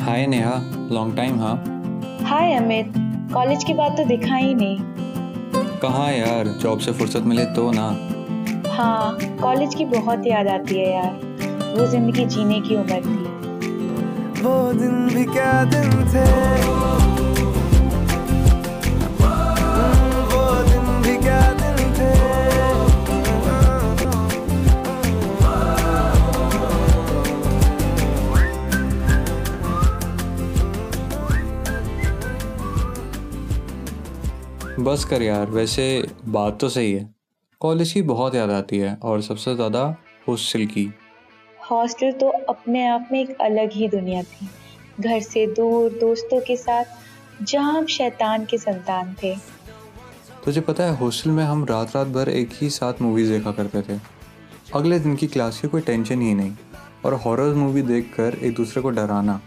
हाय Neha long time हाँ? हाय Amit college की बात तो दिखा ही नहीं। कहाँ यार? जॉब से फुर्सत मिले तो ना। हाँ कॉलेज की बहुत याद आती है यार। वो ज़िंदगी जीने की उम्र थी। वो दिन भी क्या दिन थे? बस कर यार वैसे बात तो सही है। कॉलेज की बहुत याद आती है और सबसे ज़्यादा हॉस्टल की। हॉस्टल तो अपने आप में एक अलग ही दुनिया थी। घर से दूर दोस्तों के साथ जहाँ हम शैतान के संतान थे। तुझे पता है हॉस्टल में हम रात रात भर एक ही साथ मूवीज़ देखा करते थे। अगले दिन की क्लास की कोई टेंशन ही नहीं और हॉरर मूवी देखकर एक दूसरे को डराना।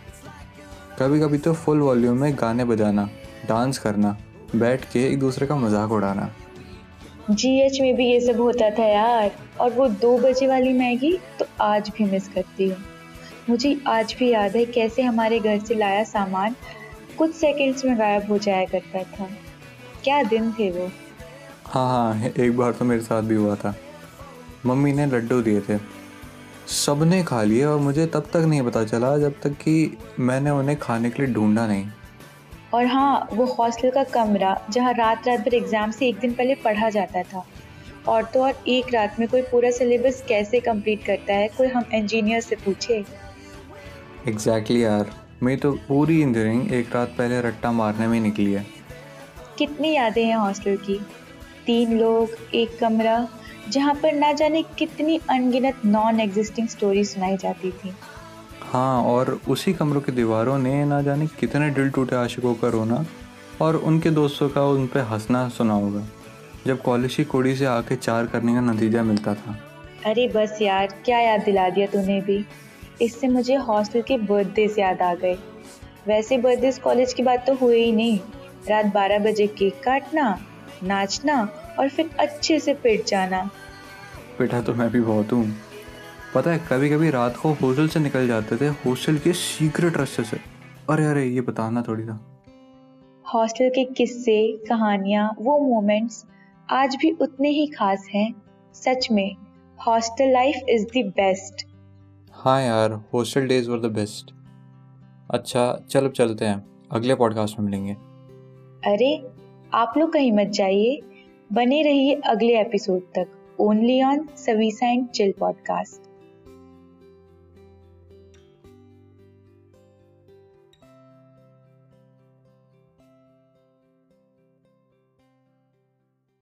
कभी कभी तो फुल वॉल्यूम में गाने बजाना डांस करना। बैठ के एक दूसरे का मज़ाक उड़ाना। जीएच में भी ये सब होता था यार। और वो दो बजे वाली मैगी तो आज भी मिस करती हूँ। मुझे आज भी याद है कैसे हमारे घर से लाया सामान कुछ सेकंड्स में गायब हो जाया करता था। क्या दिन थे वो। हाँ हाँ एक बार तो मेरे साथ भी हुआ था। मम्मी ने लड्डू दिए थे। सबने खा लिए और मुझे तब तक नहीं पता चला जब तक कि मैंने उन्हें खाने के लिए ढूंढा नहीं। और हाँ वो हॉस्टल का कमरा जहाँ रात रात भर एग्ज़ाम से एक दिन पहले पढ़ा जाता था। और तो और एक रात में कोई पूरा सिलेबस कैसे कंप्लीट करता है कोई हम इंजीनियर से पूछे। एग्जैक्टली exactly यार। मैं तो पूरी इंजीनियरिंग एक रात पहले रट्टा मारने में निकली है। कितनी यादें हैं हॉस्टल की? तीन लोग एक कमरा जहाँ पर ना जाने कितनी अनगिनत नॉन एग्जिस्टिंग स्टोरी सुनाई जाती थी। हाँ और उसी कमरों की दीवारों ने ना जाने कितने दिल टूटे आशिकों का रोना और उनके दोस्तों का उन पर हंसना सुना होगा जब कॉलेज की कुड़ी से आके चार करने का नतीजा मिलता था। अरे बस यार क्या याद दिला दिया तूने भी? इससे मुझे हॉस्टल के बर्थडे याद आ गए। वैसे बर्थडे कॉलेज की बात तो हुए ही नहीं। रात बारह बजे केक काटना नाचना और फिर अच्छे से पिट जाना। पिटा तो मैं भी बहुत हूँ। पता है कभी कभी रात को हॉस्टल से निकल जाते थे हॉस्टल के सीक्रेट रास्ते से। अरे अरे ये बताना थोड़ी सा हॉस्टल के किस्से कहानियाँ वो मोमेंट्स आज भी उतने ही खास हैं। सच में hostel life is the best. हाँ यार hostel days were the best. अच्छा चल अब चलते हैं। अगले पॉडकास्ट में मिलेंगे। अरे आप लोग कहीं मत जाइए। बने रहिए अगले एपिसोड तक। ओनली ऑन सवीसा एंड चिल पॉडकास्ट